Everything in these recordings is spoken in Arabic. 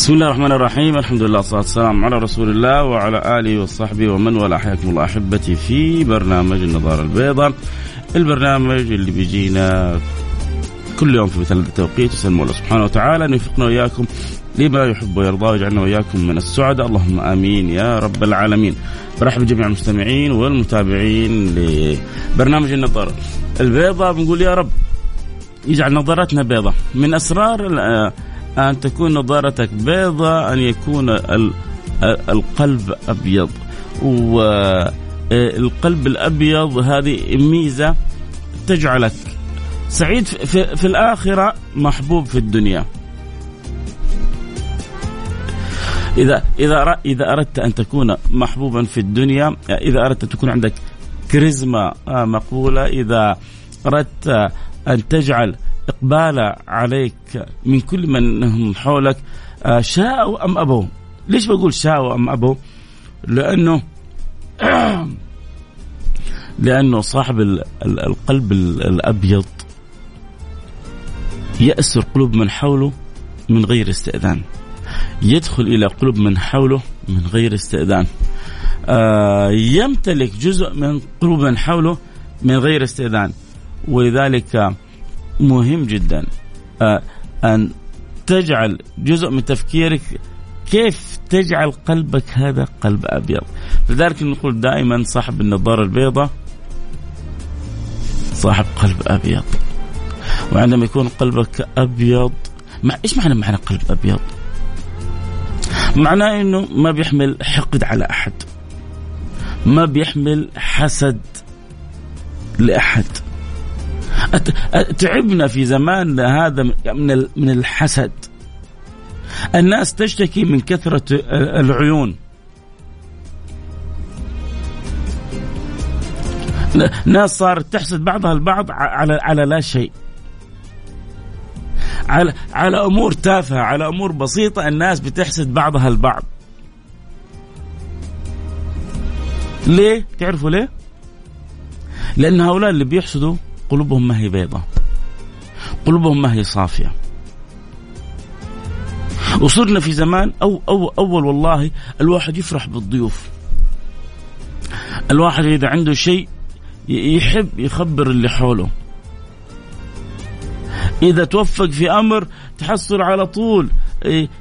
بسم الله الرحمن الرحيم. الحمد لله والصلاة والسلام على رسول الله وعلى آله وصحبه ومن والاه. حياكم الله أحبتي في برنامج النظارة البيضاء. البرنامج اللي بيجينا كل يوم في مثل التوقيت. يسأل الله سبحانه وتعالى. أن يوفقنا وإياكم لما يحب ويرضى ويجعلنا وإياكم من السعداء. اللهم آمين يا رب العالمين. برحب بجميع المستمعين والمتابعين لبرنامج النظارة البيضاء. بنقول يا رب يجعل نظارتنا بيضاء. من أسرار أن تكون نظارتك بيضاء أن يكون القلب أبيض. والقلب الأبيض هذه ميزة تجعلك سعيد في, الآخرة محبوب في الدنيا. إذا إذا إذا أردت أن تكون محبوبا في الدنيا إذا أردت أن تكون عندك كاريزما مقبولة إذا أردت أن تجعل إقبال عليك من كل من هم حولك آه، شاءوا أم أبوا؟ ليش بقول شاءوا أم أبوا؟ لأنه لأنه صاحب القلب الأبيض يأسر قلوب من حوله من غير استئذان. يدخل إلى قلوب من حوله من غير استئذان. آه، يمتلك جزء من قلوب من حوله من غير استئذان. ولذلك مهم جدا. أن تجعل جزء من تفكيرك كيف تجعل قلبك هذا قلب أبيض. لذلك نقول دائما صاحب النظارة البيضاء صاحب قلب أبيض. وعندما يكون قلبك أبيض مع إيش معنى معنى قلب أبيض؟ معناه أنه ما بيحمل حقد على أحد. ما بيحمل حسد لأحد. تعبنا في زماننا هذا من من الحسد. الناس تشتكي من كثرة العيون. ناس صارت تحسد بعضها البعض على على لا شيء. على على أمور تافهة على أمور بسيطة الناس بتحسد بعضها البعض. ليه؟ تعرفوا ليه؟ لأن هؤلاء اللي بيحسدوا قلوبهم ما هي بيضة. قلوبهم ما هي صافية. وصرنا في زمان أو, أو أول والله الواحد يفرح بالضيوف. الواحد إذا عنده شيء يحب يخبر اللي حوله. إذا توفق في أمر تحصل على طول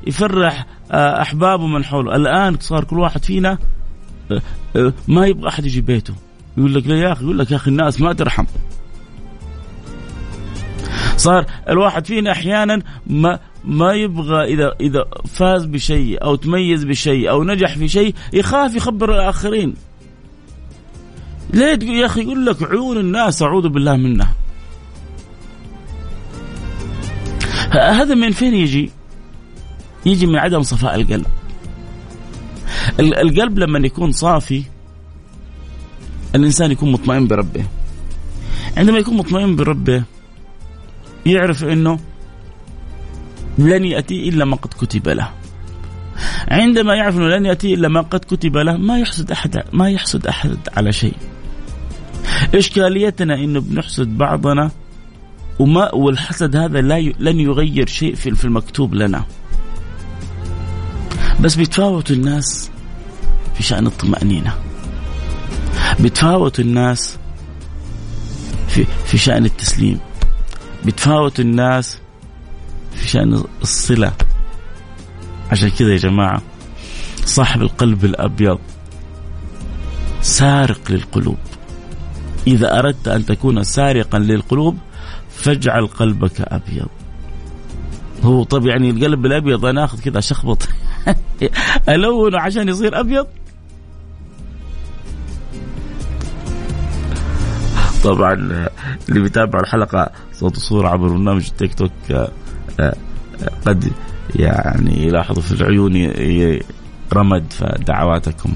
يفرح آه، أحبابه من حوله. الآن صار كل واحد فينا آه، آه، ما يبغى أحد يجي بيته. يقول لك لا يا أخي؟ يقول لك يا أخي الناس ما ترحم. صار الواحد فينا أحيانا ما ما يبغى اذا إذا فاز بشيء أو تميز بشيء أو نجح في شيء يخاف يخبر الآخرين. ليه يا أخي يقول لك عيون الناس أعوذ بالله منها هذا من فين يجي؟ يجي من عدم صفاء القلب. القلب لما يكون صافي الإنسان يكون مطمئن بربه. عندما يكون مطمئن بربه يعرف إنه لن يأتي إلا ما قد كتب له. عندما يعرف إنه لن يأتي إلا ما قد كتب له ما يحسد أحد ما يحسد أحد على شيء. إشكاليتنا انه بنحسد بعضنا وما والحسد هذا لا ي... لن يغير شيء في في المكتوب لنا. بس بيتفاوت الناس في شأن الطمأنينة. بتفاوت الناس في في شأن التسليم بتفاوت الناس في شأن الصلة. عشان كذا يا جماعة صاحب القلب الأبيض سارق للقلوب. إذا أردت أن تكون سارقا للقلوب فاجعل قلبك أبيض. هو طب يعني القلب الأبيض أنا أخذ كذا شخبط. ألونه عشان يصير أبيض؟ طبعا اللي بيتابع الحلقة صوت وصورة عبر برنامج التيك توك آه، آه، قد يعني يلاحظوا في العيون رمد فدعواتكم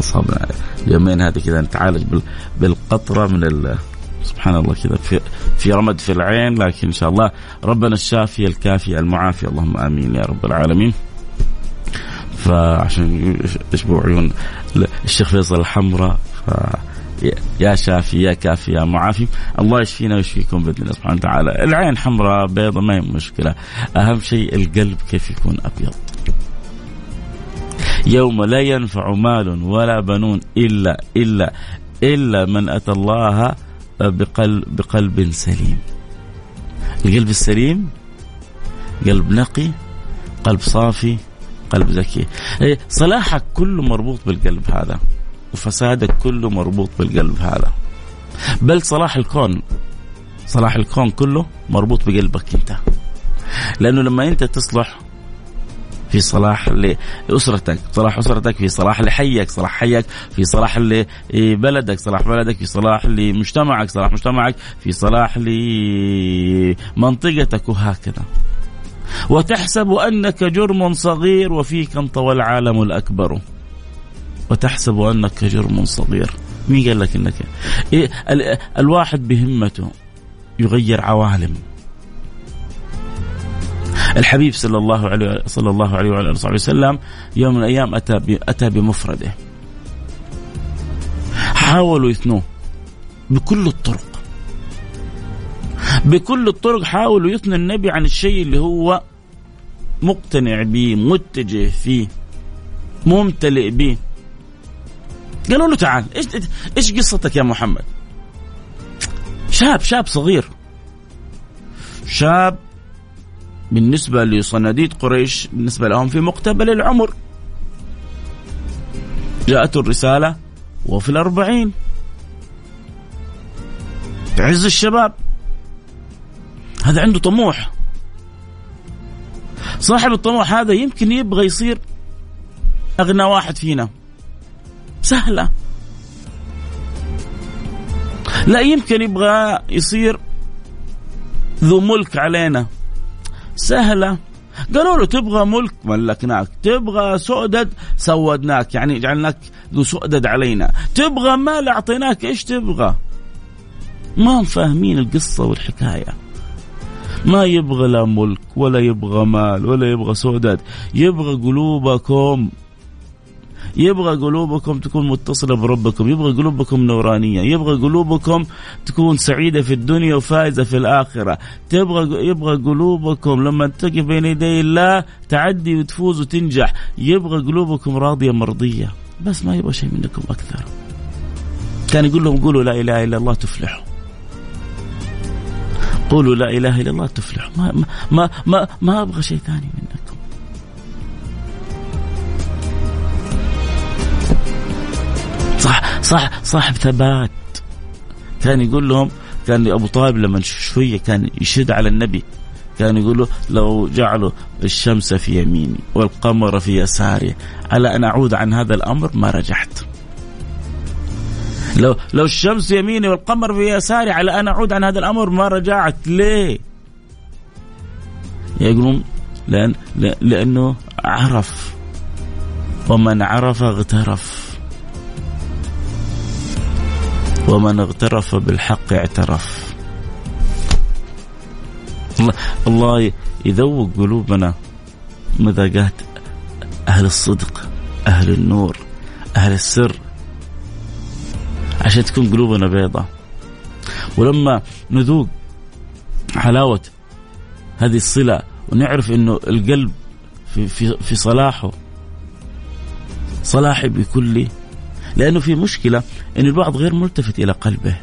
أصابنا اليومين هذه كذا نتعالج بالقطرة من سبحان الله كذا في في رمد في العين لكن إن شاء الله ربنا الشافي الكافي المعافي اللهم آمين يا رب العالمين. فعشان يشبوا عيون الشيخ فيصل الحمراء ف يا شافي يا كافي يا معافي. الله يشفينا ويشفيكم بإذن الله سبحانه وتعالى. العين حمراء بيضة ما هي مشكلة. أهم شيء القلب كيف يكون أبيض. يوم لا ينفع مال ولا بنون إلا إلا إلا من أتى الله بقلب بقلب سليم. القلب السليم قلب نقي قلب صافي قلب ذكي. إيه، صلاحك كله مربوط بالقلب هذا. وفسادك كله مربوط بالقلب هذا. بل صلاح الكون صلاح الكون كله مربوط بقلبك انت. لأنه لما انت تصلح في صلاح لأسرتك صلاح أسرتك في صلاح لحيك صلاح حيك في صلاح لبلدك صلاح بلدك في صلاح لمجتمعك صلاح مجتمعك في صلاح لمنطقتك وهكذا. وتحسب أنك جرم صغير وفيك انطوى العالم الأكبر. وتحسب أنك جرم صغير. مين قال لك إنك؟ إيه الواحد بهمته يغير عوالم. الحبيب صلى الله عليه صلى الله عليه وعلى آله وسلم يوم من الأيام أتى أتى بمفرده. حاولوا يثنوه بكل الطرق. بكل الطرق حاولوا يثنوا النبي عن الشيء اللي هو مقتنع به متجه فيه ممتلئ به قالوا له تعال إيش إيش قصتك يا محمد؟ شاب شاب صغير. شاب بالنسبة لصناديد قريش بالنسبة لهم في مقتبل العمر. جاءته الرسالة وفي الأربعين. عز الشباب. هذا عنده طموح. صاحب الطموح هذا يمكن يبغى يصير أغنى واحد فينا. سهلة. لا يمكن يبغى يصير ذو ملك علينا. سهلة. قالوا له تبغى ملك؟ ملكناك. تبغى سؤدد؟ سودناك. يعني جعلناك ذو سؤدد علينا. تبغى مال أعطيناك؟ إيش تبغى؟ ما هم فاهمين القصة والحكاية. ما يبغى لا ملك ولا يبغى مال ولا يبغى سؤدد. يبغى قلوبكم. يبغى قلوبكم تكون متصلة بربكم يبغى قلوبكم نورانية يبغى قلوبكم تكون سعيدة في الدنيا وفائزة في الآخرة. تبغى يبغى قلوبكم لما تقف بين يدي الله تعدي وتفوز وتنجح. يبغى قلوبكم راضية مرضية بس ما يبغى شيء منكم أكثر. كان يقول لهم قولوا لا إله إلا الله تفلحوا. قولوا لا إله إلا الله تفلحوا. ما ما ما ما, أبغى شيء ثاني منكم. صح صح صاحب ثبات. كان يقول لهم كان أبو طالب لما شوية كان يشد على النبي كان يقول له لو جعلوا الشمس في يميني والقمر في يساري على أن أعود عن هذا الأمر؟ ما رجعت. لو لو الشمس يميني والقمر في يساري على أن أعود عن هذا الأمر؟ ما رجعت. ليه؟ يقولون لأن لأنه عرف ومن عرف اغترف. ومن اغترف بالحق اعترف. الله يذوق قلوبنا. مذاقات أهل الصدق أهل النور أهل السر. عشان تكون قلوبنا بيضة. ولما نذوق حلاوة هذه الصلة ونعرف إنه القلب في في في صلاحه. صلاحي بكل لأنه في مشكلة إن البعض غير ملتفت إلى قلبه.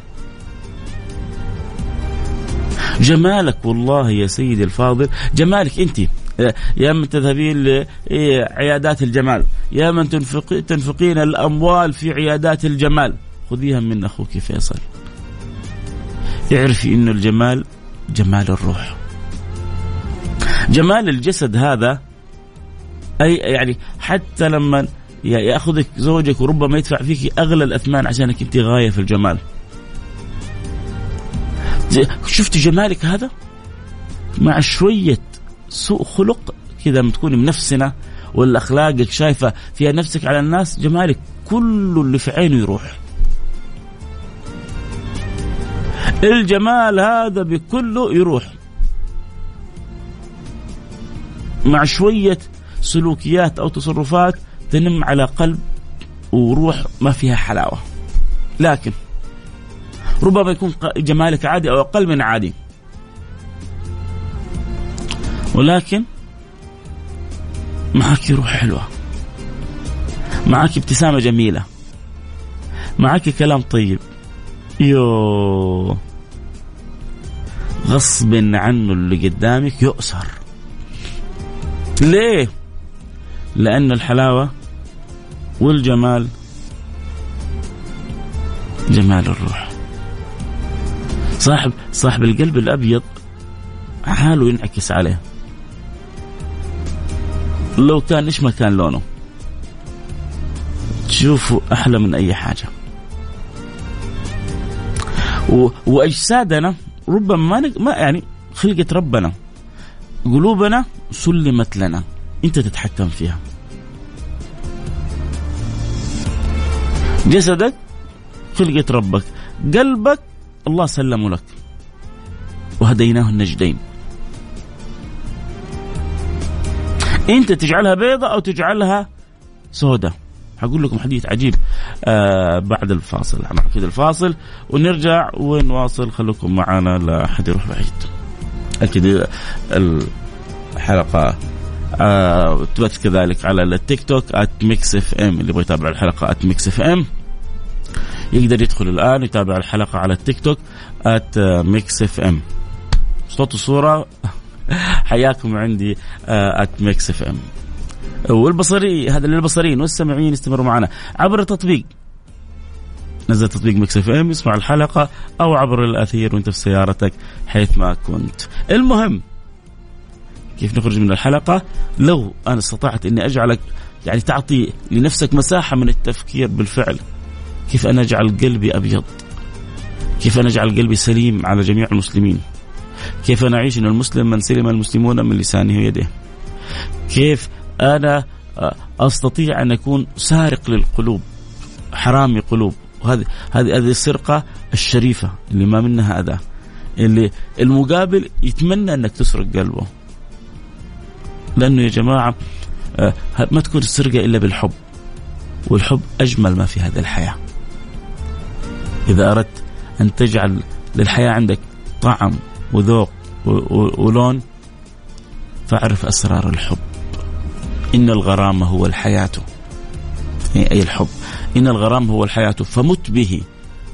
جمالك والله يا سيدي الفاضل جمالك أنت يا من تذهبين لعيادات الجمال يا من تنفق تنفقين الأموال في عيادات الجمال. خذيها من أخوك فيصل. اعرفي انه الجمال جمال الروح. جمال الجسد هذا أي يعني حتى لما ياخذك زوجك وربما يدفع فيك أغلى الأثمان عشانك أنت غاية في الجمال. شفتي جمالك هذا؟ مع شوية سوء خلق كذا لما تكوني منفسنه ولا اخلاقك شايفة فيها نفسك على الناس جمالك كله اللي في عينه يروح. الجمال هذا بكله يروح. مع شوية سلوكيات أو تصرفات تنم على قلب وروح ما فيها حلاوة. لكن ربما يكون جمالك عادي أو أقل من عادي. ولكن معك روح حلوة. معك ابتسامة جميلة. معك كلام طيب. يو غصب عنه اللي قدامك يؤسر. ليه؟ لأن الحلاوة والجمال جمال الروح. صاحب صاحب القلب الأبيض حاله ينعكس عليه. لو كان إيش ما كان لونه؟ تشوفه أحلى من أي حاجة. و... وأجسادنا ربما ما, ما يعني خلقت ربنا. قلوبنا سلمت لنا. انت تتحكم فيها. جسدك خلقت ربك. قلبك الله سلمه لك. وهديناه النجدين. انت تجعلها بيضة أو تجعلها سوداء حقول لكم حديث عجيب آه بعد الفاصل. كذا الفاصل ونرجع ونواصل. خليكم معنا لا أحد يروح بعيد. أكيد الحلقة آه تبث كذلك على التيك توك @Mix FM اللي يبغى يتابع الحلقة @Mix FM يقدر يدخل الآن يتابع الحلقة على التيك توك @Mix FM صوت وصورة. حياكم عندي at Mix FM والبصري هذا للبصريين والسامعين استمروا معنا. عبر التطبيق نزل تطبيق Mix FM اسمع الحلقة أو عبر الأثير وأنت في سيارتك حيث ما كنت. المهم كيف نخرج من الحلقة؟ لو أنا استطعت إني أجعلك يعني تعطي لنفسك مساحة من التفكير بالفعل كيف أنا أجعل قلبي أبيض؟ كيف أنا أجعل قلبي سليم على جميع المسلمين؟ كيف نعيش إن المسلم من سلم المسلمون من لسانه ويده؟ كيف أنا أستطيع أن أكون سارق للقلوب حرامي قلوب؟ وهذه هذه هذه السرقة الشريفة اللي ما منها اذى اللي المقابل يتمنى أنك تسرق قلبه. لأنه يا جماعة آه، ما تكون السرقة إلا بالحب والحب أجمل ما في هذه الحياة. إذا أردت أن تجعل للحياة عندك طعم وذوق ولون فاعرف أسرار الحب. إن الغرام هو الحياة. أي الحب. إن الغرام هو الحياة فمت به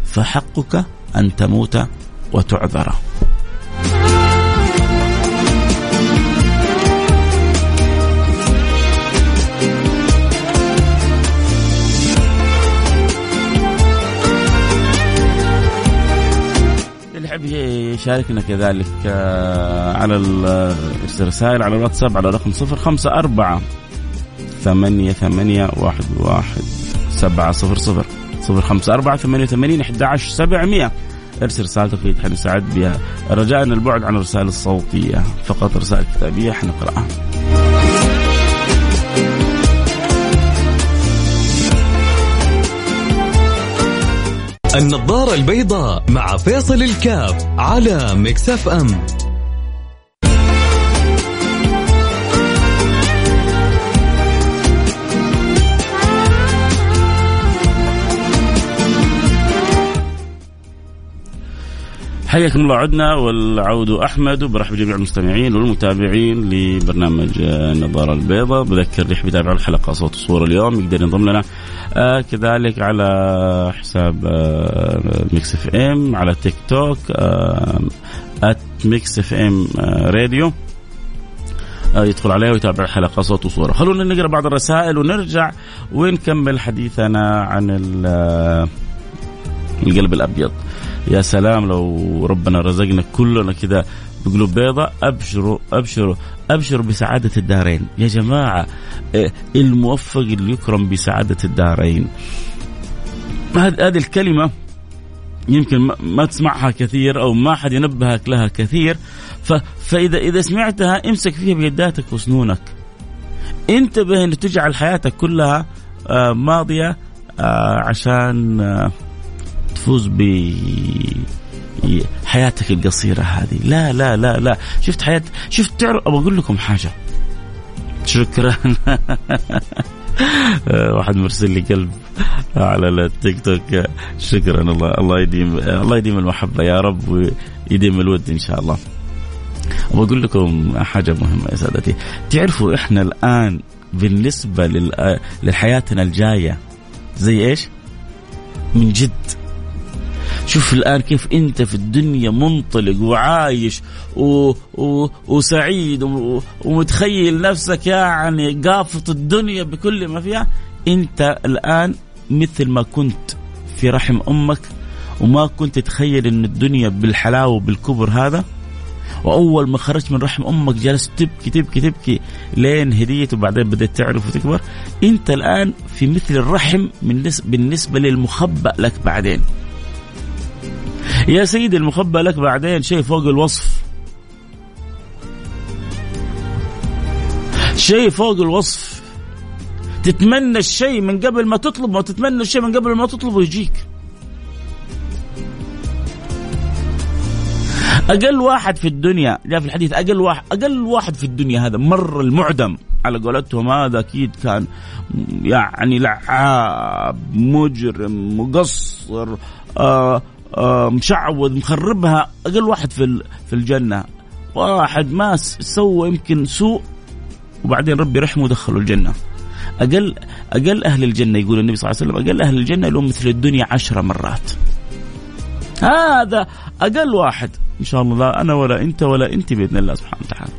فحقك أن تموت وتعذر. يحب يشاركنا كذلك آه، على الرسائل على الواتساب على رقم صفر خمسة أربعة ثمانية ثمانية واحد واحد سبعة صفر صفر. صفر خمسة أربعة ثمانية وثمانين أحد عشر سبعمية. أرسل رسالتك اللي حنسعد بها. رجاء البعد عن الرسائل الصوتية. فقط رسائل كتابية حنقرأها النظارة البيضاء مع فيصل الكاف على مكسف أم. حياكم الله عدنا والعود أحمد وبرحب جميع المستمعين والمتابعين لبرنامج النظارة البيضاء. بذكر اللي يحب يتابع الحلقة صوت وصورة اليوم يقدر ينضم لنا آه كذلك على حساب آه Mix FM على تيك توك آه Mix FM Radio. آه، يدخل عليها ويتابع الحلقة صوت وصورة. خلونا نقرأ بعض الرسائل ونرجع ونكمل حديثنا عن آه، القلب الأبيض. يا سلام لو ربنا رزقنا كلنا كذا بقلوب بيضاء أبشروا أبشروا أبشروا بسعادة الدارين. يا جماعة آه، الموفق اللي يكرم بسعادة الدارين. هذه الكلمة يمكن ما تسمعها كثير أو ما حد ينبهك لها كثير. فإذا إذا سمعتها امسك فيها بيداتك وسنونك. انتبه إن تجعل حياتك كلها آه، ماضية آه، عشان آه، تفوز ب حياتك القصيرة هذه. لا لا لا لا. شفت حياة شفت تعرف أبغى أقول لكم حاجة. شكرا. واحد مرسل لي قلب على التيك توك. شكرا. الله الله يديم الله يديم المحبة يا رب ويديم الود إن شاء الله. وأقول لكم حاجة مهمة يا سادتي. تعرفوا إحنا الآن بالنسبة لحياتنا الجاية زي إيش؟ من جد. شوف الآن كيف أنت في الدنيا منطلق وعايش و... و... وسعيد و... ومتخيل نفسك يعني قافط الدنيا بكل ما فيها. أنت الآن مثل ما كنت في رحم أمك وما كنت تتخيل أن الدنيا بالحلاوة وبالكبر هذا. وأول ما خرجت من رحم أمك جالس تبكي تبكي تبكي لين هديت وبعدين بدأت تعرف وتكبر. أنت الآن في مثل الرحم بالنسبة للمخبأ لك بعدين. يا سيدي المخبأ لك بعدين شيء فوق الوصف. شيء فوق الوصف. تتمنى الشيء من قبل ما تطلبه وتتمنى الشيء من قبل ما تطلبه يجيك أقل واحد في الدنيا جاء في الحديث أقل واحد أقل واحد في الدنيا هذا مر المعدم. على قولتهم هذا أكيد كان يعني لعاب مجرم مقصر آه مشعوذ مخربها أقل واحد في في الجنة. واحد ما سوى يمكن سوء وبعدين ربي رحمه ودخله الجنة. أقل أقل أهل الجنة يقول النبي صلى الله عليه وسلم أقل أهل الجنة لهم مثل الدنيا عشر مرات. هذا أقل واحد. إن شاء الله لا أنا ولا أنت ولا أنت بإذن الله سبحانه وتعالى.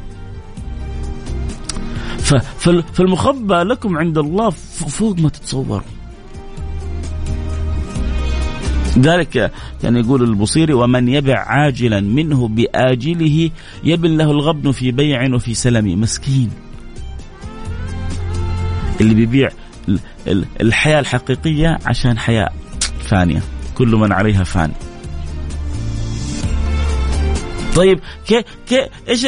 فالمخبى لكم عند الله فوق ما تتصوروا. ذلك كان يقول البصيري ومن يبع عاجلا منه بآجله يبن له الغبن في بيع وفي سلم مسكين اللي بيبيع الحياة الحقيقية عشان حياة فانية كل من عليها فان طيب كيف كيف إيش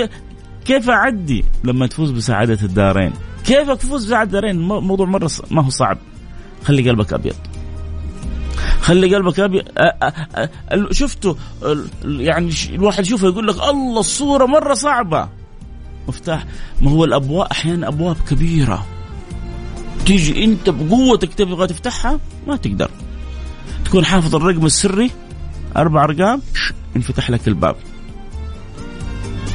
كيف أعدي لما تفوز بسعادة الدارين؟ كيف تفوز بسعادة الدارين؟ موضوع مرة ما هو صعب. خلي قلبك أبيض. خلي قلبك ابيض شفتوا يعني الواحد يشوفه يقول لك الله الصورة مرة صعبة. مفتاح ما هو الأبواب أحيانا أبواب كبيرة. تيجي أنت بقوتك تبغى تفتحها ما تقدر. تكون حافظ الرقم السري أربع أرقام انفتح لك الباب.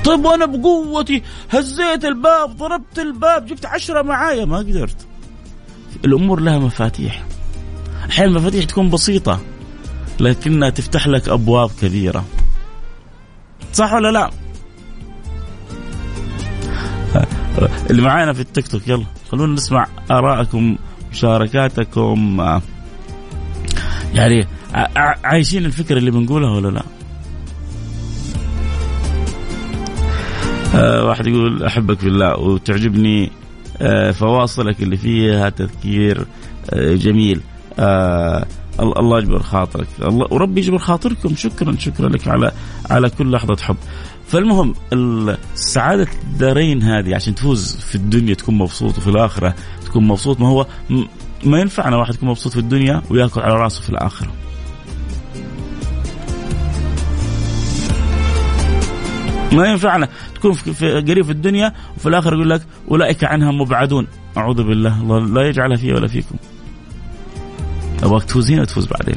طيب وأنا بقوتي هزيت الباب ضربت الباب جبت عشرة معايا ما قدرت الأمور لها مفاتيح أحيانا المفاتيح تكون بسيطة لكنها تفتح لك أبواب كبيرة. صح ولا لا؟ اللي معانا في التيك توك يلا خلونا نسمع ارائكم مشاركاتكم. يعني عايشين الفكرة اللي بنقولها ولا لا؟ آه واحد يقول أحبك في الله وتعجبني آه فواصلك اللي فيها تذكير آه جميل. آه الله يجبر خاطرك. الله وربي يجبر خاطركم. شكرا شكرا لك على على كل لحظة حب. فالمهم السعاده الدارين هذه عشان تفوز في الدنيا تكون مبسوط وفي الآخرة تكون مبسوط. ما هو ما ينفعنا واحد يكون مبسوط في الدنيا ويأكل على رأسه في الآخرة. ما ينفعنا تكون في قريب في الدنيا وفي الآخر يقول لك أولئك عنها مبعدون. أعوذ بالله. الله لا يجعلها في ولا فيكم. أبغاك تفوز هنا وتفوز بعدين.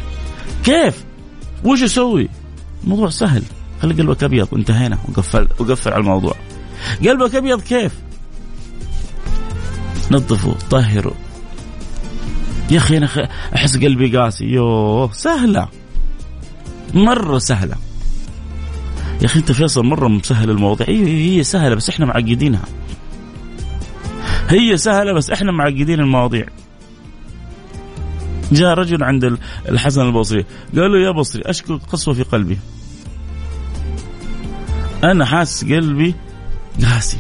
كيف؟ وش أسوي؟ الموضوع سهل. خلي قلبك أبيض. وانتهينا وقفل وقفل على الموضوع. قلبك أبيض كيف؟ نظفه طهره يا أخي أنا أحس قلبي قاسي. يوه سهلة. مرة سهلة. يا أخي أنت فيصل مرة مسهل المواضيع أيوه هي سهلة بس إحنا معقدينها. هي سهلة بس إحنا معقدين المواضيع. جاء رجل عند الحسن البصري قال له يا بصري أشكو قسوه في قلبي؟ أنا حاسس قلبي قاسي.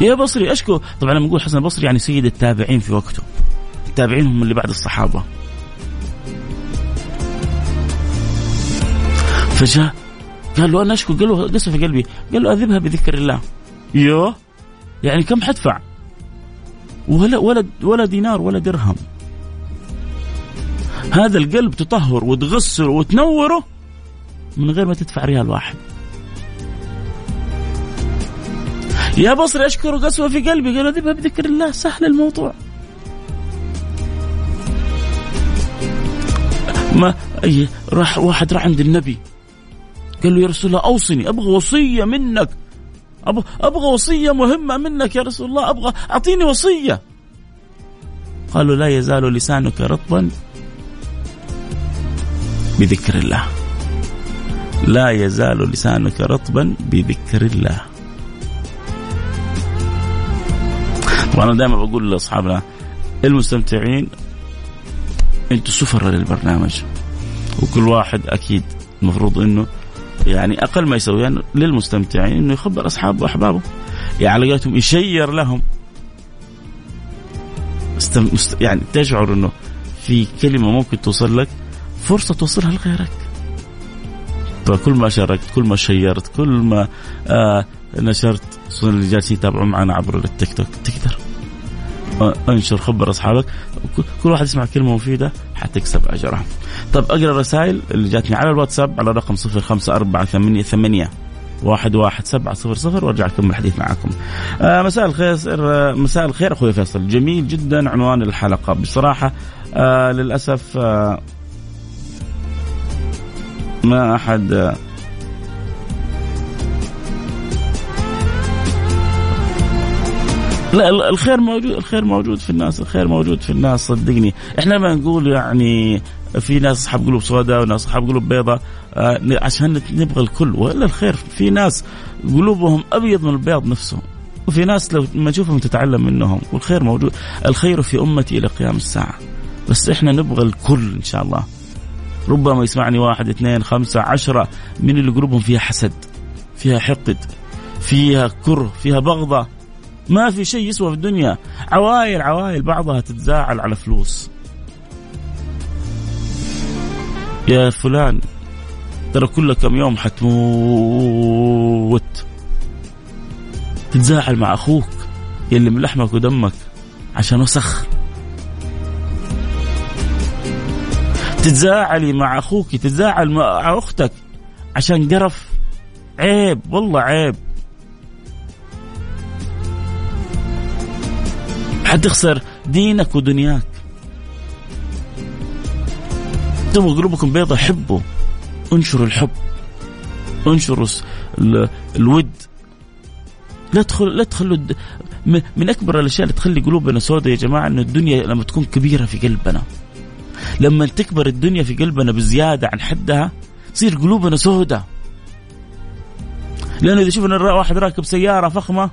يا بصري أشكو. طبعا لما نقول حسن البصري يعني سيد التابعين في وقته. التابعين هم اللي بعد الصحابة. فجاء قال له أنا أشكو قال له قسوة في قلبي. قال له أذبها بذكر الله. يوه يعني كم حدفع؟ ولا ولا ولا دينار ولا درهم. هذا القلب تطهر وتغسله وتنوره من غير ما تدفع ريال واحد. يا بصري أشكر قسوه في قلبي. قال اذبها بذكر الله. سهل الموضوع. ما أي راح واحد راح عند النبي. قال له يا رسول الله أوصني. أبغى وصية منك. أبغى أبغى وصية مهمة منك يا رسول الله. أبغى أعطيني وصية. قالوا لا يزال لسانك رطبا. بذكر الله. لا يزال لسانك رطبا بذكر الله. وأنا دائما بقول لأصحابنا المستمتعين أنتم سفراء للبرنامج. وكل واحد أكيد المفروض إنه يعني أقل ما يسوي يعني للمستمتعين إنه يخبر أصحابه وأحبابه. يعني يشير لهم. يعني تشعر إنه في كلمة ممكن توصل لك فرصة توصلها لغيرك. فكل ما شاركت كل ما شيرت كل ما آه نشرت خصوصا اللي جالسين يتابعون معنا عبر التيك توك. تقدر. انشر خبر أصحابك. كل واحد يسمع كلمة مفيدة حتكسب أجرها. طب أقرأ الرسائل اللي جاتني على الواتساب على رقم 05488 واحد واحد سبعة صفر صفر وأرجع أكمل الحديث معكم. آه مساء الخير آه مساء الخير أخوي فيصل. جميل جدا عنوان الحلقة. بصراحة آه للأسف آه ما أحد. لا الخير موجود الخير موجود في الناس الخير موجود في الناس صدقني. إحنا ما نقول يعني في ناس أصحاب قلوب سوداء وناس أصحاب قلوب بيضاء آه عشان نبغى الكل. ولا الخير في ناس قلوبهم أبيض من البياض نفسه وفي ناس لو ما نشوفهم تتعلم منهم والخير موجود. الخير في أمتي إلى قيام الساعة. بس إحنا نبغى الكل إن شاء الله. ربما يسمعني واحد اثنين خمسة عشرة. من اللي قلوبهم فيها حسد فيها حقد فيها كره فيها بغضة. ما في شيء يسوى في الدنيا. عوائل عوائل بعضها تتزاعل على فلوس. يا فلان ترى كل كم يوم حتموت. تتزاعل مع أخوك يلي من لحمك ودمك عشان وسخ. تتزاعلي مع أخوك تتزاعل مع أختك عشان قرف عيب والله عيب. حتخسر دينك ودنياك. تبغوا قلوبكم بيضة حبوا انشروا الحب انشروا الود. لا تدخل لا تخلوا من أكبر الأشياء اللي تخلي قلوبنا سوداء يا جماعة إنه الدنيا لما تكون كبيرة في قلبنا. لما تكبر الدنيا في قلبنا بزيادة عن حدها تصير قلوبنا سوداء لأنه إذا شفنا واحد راكب سيارة فخمة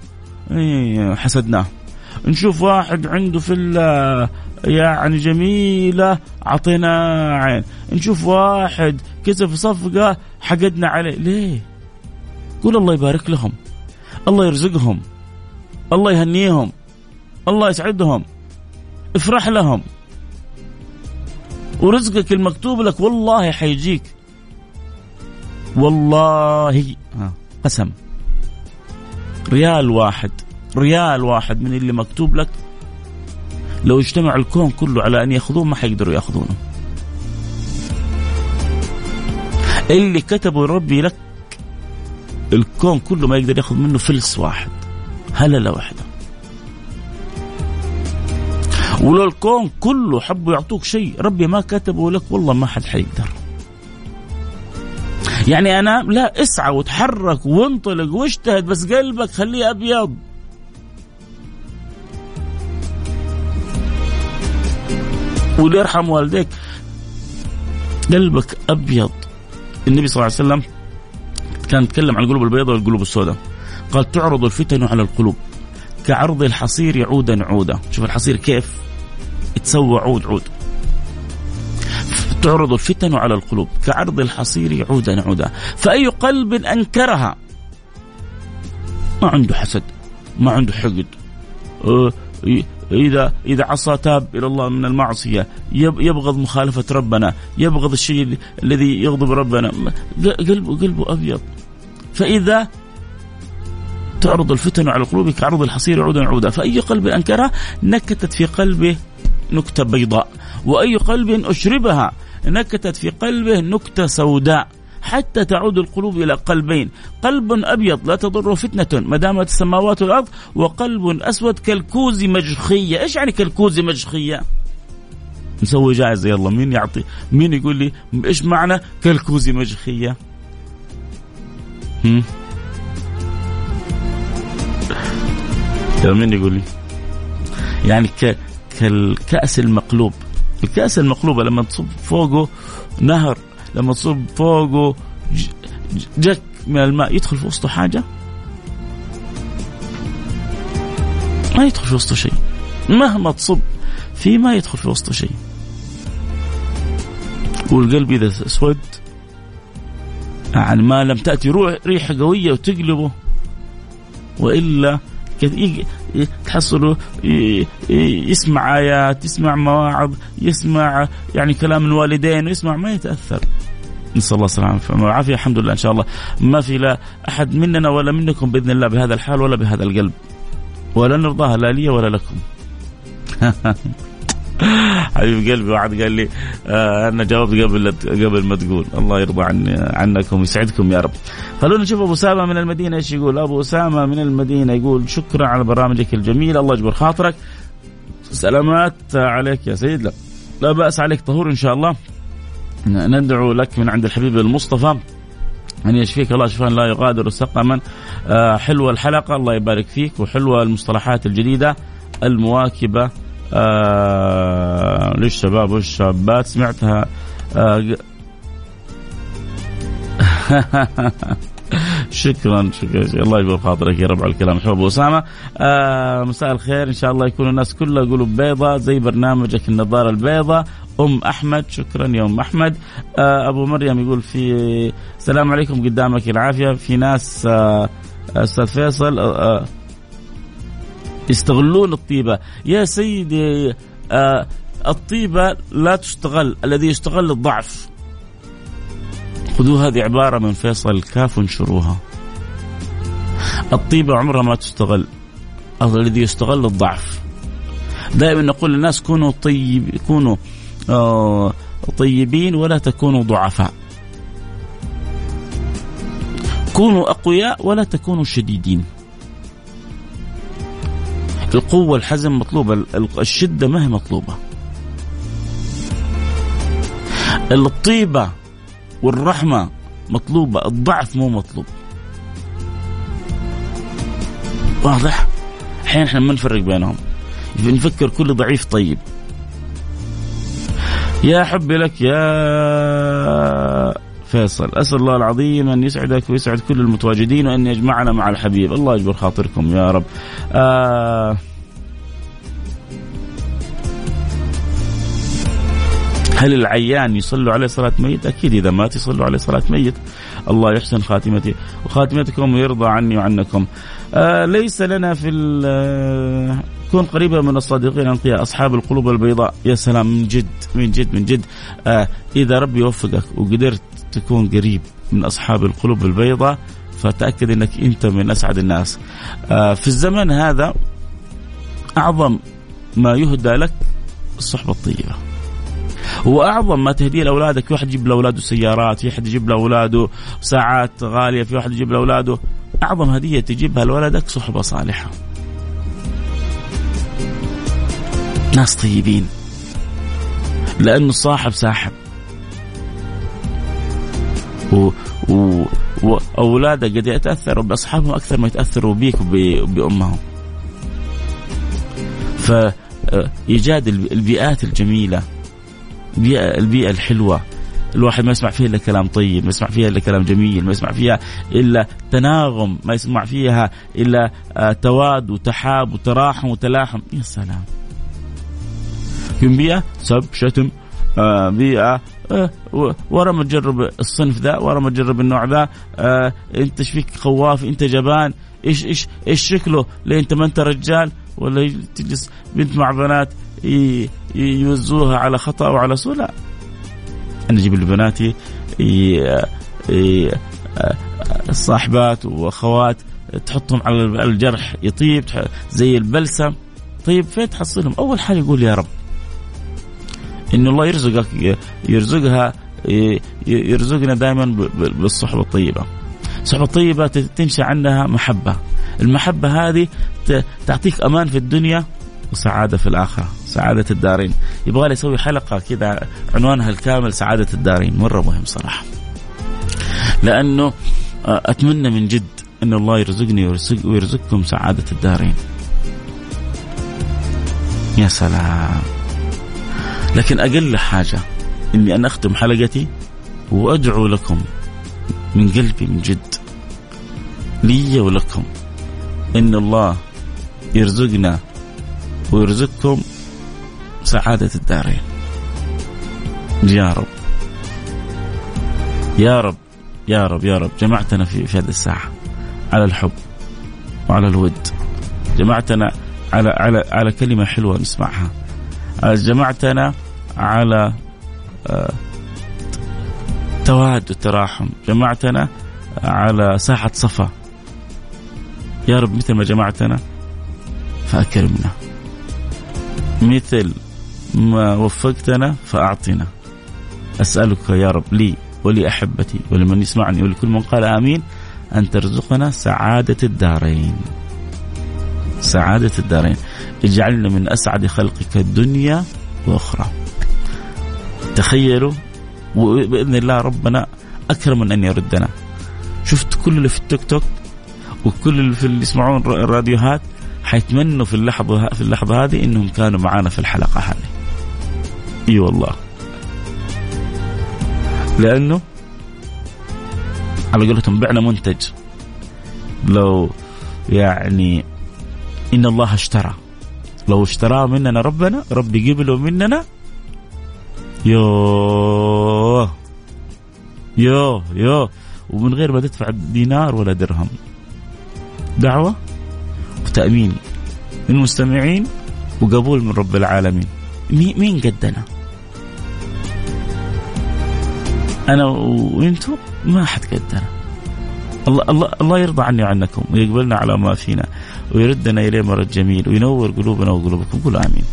إيه، حسدناه. نشوف واحد عنده فيلا يعني جميلة أعطينا عين. نشوف واحد كسب صفقة حقدنا عليه. ليه؟ قول الله يبارك لهم. الله يرزقهم. الله يهنيهم. الله يسعدهم. افرح لهم. ورزقك المكتوب لك والله حيجيك. والله قسم. ريال واحد ريال واحد من اللي مكتوب لك. لو اجتمع الكون كله على أن ياخذوه ما حيقدروا يأخذونه. اللي كتبه ربي لك الكون كله ما يقدر يأخذ منه فلس واحد هللة واحدة. ولو الكون كله حبوا يعطوك شيء ربي ما كتبه لك والله ما حد حيقدر. يعني أنا لا اسعى وتحرك وانطلق واجتهد بس قلبك خليه أبيض. وليرحم والديك قلبك أبيض. النبي صلى الله عليه وسلم كان يتكلم عن القلوب البيضاء والقلوب السوداء. قال تعرض الفتن على القلوب كعرض الحصير عودا عودا شوف الحصير كيف؟ يتسوى عود عود. تعرض الفتن على القلوب كعرض الحصير عودا عودا. فأي قلب أنكرها؟ ما عنده حسد ما عنده حقد. أه، إذا إذا عصى تاب إلى الله من المعصية يبغض مخالفة ربنا يبغض الشيء الذي يغضب ربنا. قلبه قلبه أبيض. فإذا تعرض الفتن على القلوب كعرض الحصير عودا عودا. فأي قلب أنكرها؟ نكتت في قلبه نكتة بيضاء وأي قلب أشربها نكتت في قلبه نكتة سوداء حتى تعود القلوب إلى قلبين، قلب أبيض لا تضره فتنة ما دامت السماوات والأرض، وقلب أسود كالكوز مجخية، إيش يعني كالكوز مجخية؟ نسوي جائزه يلا مين يعطي مين يقول لي إيش معنى كالكوز مجخية؟ هم؟ مين يقول لي؟ يعني. كالكأس المقلوب. الكأس المقلوبة لما تصب فوقه نهر لما تصب فوقه جك من الماء يدخل في وسطه حاجة؟ ما يدخل في وسطه شيء. مهما تصب فيه ما يدخل في وسطه شيء. والقلب إذا اسود يعني ما لم تأتي روح ريحة قوية وتقلبه وإلا تحصله يسمع آيات يسمع مواعظ يسمع يعني كلام الوالدين ويسمع ما يتأثر. نسأل الله السلامة والعافية الحمد لله إن شاء الله. ما في لا أحد مننا ولا منكم بإذن الله بهذا الحال ولا بهذا القلب. ولا نرضاها لا لي ولا لكم. حبيب قلبي واحد قال لي آه أنا جاوبت قبل قبل ما تقول. الله يرضى عني عنكم ويسعدكم يا رب. خلونا نشوف أبو أسامة من المدينة إيش يقول. أبو أسامة من المدينة يقول شكرا على برامجك الجميلة الله يجبر خاطرك. سلامات عليك يا سيد. لا لا بأس عليك طهور إن شاء الله. ندعو لك من عند الحبيب المصطفى. أن يشفيك الله شفاء لا يغادر سقما. آه حلوة الحلقة الله يبارك فيك وحلوة المصطلحات الجديدة المواكبة. آه للشباب والشابات سمعتها. آه شكرا شكرا الله يجبر خاطرك يا رب على الكلام. حب أسامة آه مساء الخير. إن شاء الله يكون الناس كلها قلوب بيضاء زي برنامجك النظارة البيضاء أم أحمد شكرا يا أم أحمد. آه أبو مريم يقول في السلام عليكم قدامك العافية. في ناس آه أستاذ فيصل آه يستغلون الطيبة. يا سيدي آه الطيبة لا تستغل الذي يستغل الضعف. خذوا هذه عبارة من فيصل الكاف وانشروها الطيبة عمرها ما تستغل الذي يستغل الضعف. دائما نقول للناس كونوا طيب كونوا آه طيبين ولا تكونوا ضعفاء. كونوا أقوياء ولا تكونوا شديدين. القوة الحزم مطلوبة الشدة ما هي مطلوبة. الطيبة والرحمة مطلوبة الضعف مو مطلوب. واضح؟ الحين إحنا ما نفرق بينهم. نفكر كل ضعيف طيب. يا حبي لك يا فيصل. أسأل الله العظيم أن يسعدك ويسعد كل المتواجدين وأن يجمعنا مع الحبيب. الله يجبر خاطركم يا رب. آه هل العيان يصلوا عليه صلاة ميت؟ أكيد إذا مات يصلوا عليه صلاة ميت. الله يحسن خاتمتي وخاتمتكم ويرضى عني وعنكم. آه ليس لنا في آه، كون قريبا من الصادقين. الانقياء أصحاب القلوب البيضاء. يا سلام من جد من جد من جد. آه إذا ربي يوفقك وقدرت تكون قريب من أصحاب القلوب البيضاء فتأكد إنك أنت من أسعد الناس. آه في الزمن هذا أعظم ما يهدى لك الصحبة الطيبة. وأعظم ما تهديه لأولادك في واحد يجيب لأولاده سيارات في واحد يجيب لأولاده ساعات غالية في واحد يجيب لأولاده. أعظم هدية تجيبها لولدك صحبة صالحة. ناس طيبين. لأنه الصاحب ساحب. واولادك قد يتأثروا بأصحابهم أكثر ما يتأثروا بيك وبامهم. فإيجاد البيئات الجميلة البيئه البيئة الحلوة الواحد ما يسمع فيها إلا كلام طيب، ما يسمع فيها إلا كلام جميل، ما يسمع فيها إلا تناغم، ما يسمع فيها إلا آه، تواد وتحاب وتراحم وتلاحم، يا سلام. بيئة سب شتم آه، بيئة ورا ما تجرب الصنف ذا ورا ما تجرب النوع ذا. انت إيش فيك؟ خواف انت جبان. إيش إيش إيش شكله؟ ليه انت ما انت رجال ولا تجلس بنت مع بنات يوزوها على خطأ وعلى سوء؟ لا. أنا أجيب لبناتي الصاحبات وأخوات تحطهم على الجرح يطيب زي البلسم. طيب فين تحصلهم؟ أول حاجة يقول يا رب إن الله يرزقك يرزقها يرزقنا دائما بالصحبة الطيبة. الصحبة الطيبة تنشا عنها محبة. المحبة هذه تعطيك أمان في الدنيا وسعادة في الآخرة سعادة الدارين يبغى لي أسوي حلقة كذا عنوانها الكامل سعادة الدارين مرة مهم صراحة لأنه آه، أتمنى من جد أن الله يرزقني ويرزق ويرزقكم سعادة الدارين يا سلام لكن أقل حاجة إني أن أختم حلقتي وأدعو لكم من قلبي من جد. لي ولكم. إن الله يرزقنا ويرزقكم سعادة الدارين. يا رب. يا رب. يا رب. يا رب. جمعتنا في في هذه الساعة على الحب وعلى الود. جمعتنا على على على كلمة حلوة نسمعها. جمعتنا على آه، تواد وتراحم. جمعتنا على ساحة صفا. يا رب مثل ما جمعتنا فأكرمنا. مثل ما وفقتنا فأعطنا. أسألك يا رب لي ولأحبتي ولمن يسمعني ولكل من قال آمين أن ترزقنا سعادة الدارين. سعادة الدارين. اجعلنا من أسعد خلقك الدنيا وأخرى. تخيلوا وبإذن الله ربنا أكرم من أن يردنا. شفت كل اللي في التيك توك وكل اللي في اللي يسمعون الراديوهات؟ حيتمنوا في اللحظة في اللحظة هذه إنهم كانوا معنا في الحلقة هذه. إي والله. لأنه على قولتهم بعنا منتج. لو يعني إن الله اشترى. لو اشتراه مننا ربنا ربي قبله مننا. يوه. يوه يوه. ومن غير ما تدفع دينار ولا درهم. دعوة وتأمين من المستمعين وقبول من رب العالمين. مين قدنا؟ أنا وأنتم ما حد قدنا. الله الله الله يرضى عني وعنكم ويقبلنا على ما فينا ويردنا إليه مرد جميل وينور قلوبنا وقلوبكم. قولوا آمين.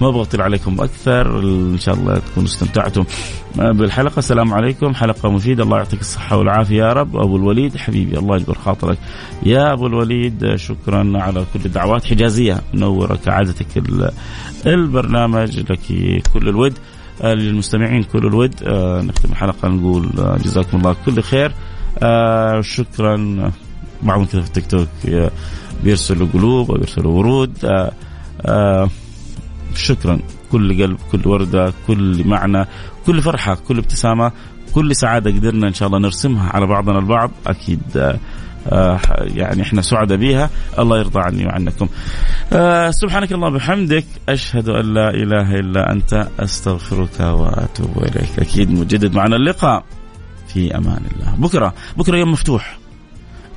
ما أبغى أطيل عليكم أكثر إن شاء الله تكونوا استمتعتم. بالحلقة السلام عليكم. حلقة مفيدة. الله يعطيك الصحة والعافية يا رب. أبو الوليد حبيبي الله يجبر خاطرك. يا أبو الوليد شكرا على كل الدعوات. حجازية منوره كعادتك البرنامج لك كل الود. للمستمعين كل الود. آه، نختم الحلقة نقول آه، جزاكم الله كل خير. آه شكرا. بعضهم كذا في التيك توك بيرسلوا قلوب وبيرسلوا ورود. آه آه شكرا. كل قلب كل وردة كل معنى كل فرحة كل ابتسامة كل سعادة قدرنا إن شاء الله نرسمها على بعضنا البعض. أكيد آه آه يعني إحنا سعداء بها الله يرضى عني وعنكم. آه سبحانك اللهم وبحمدك أشهد أن لا إله إلا أنت أستغفرك وأتوب إليك. أكيد مجدد معنا اللقاء. في أمان الله. بكرة بكرة يوم مفتوح.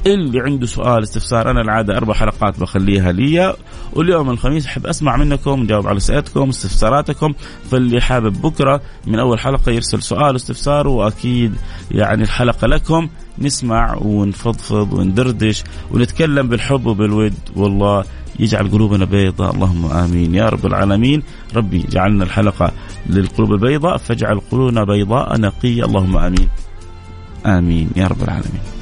اللي عنده سؤال استفسار أنا العادة أربع حلقات بخليها لي. واليوم الخميس أحب أسمع منكم نجاوب على اسئلتكم استفساراتكم. فاللي حابب بكرة من أول حلقة يرسل سؤال استفسار وأكيد يعني الحلقة لكم. نسمع ونفضفض وندردش ونتكلم بالحب وبالود. والله يجعل قلوبنا بيضاء. اللهم آمين. يا رب العالمين. ربي جعلنا الحلقة للقلوب البيضاء فاجعل قلوبنا بيضاء نقية. اللهم آمين. آمين. يا رب العالمين.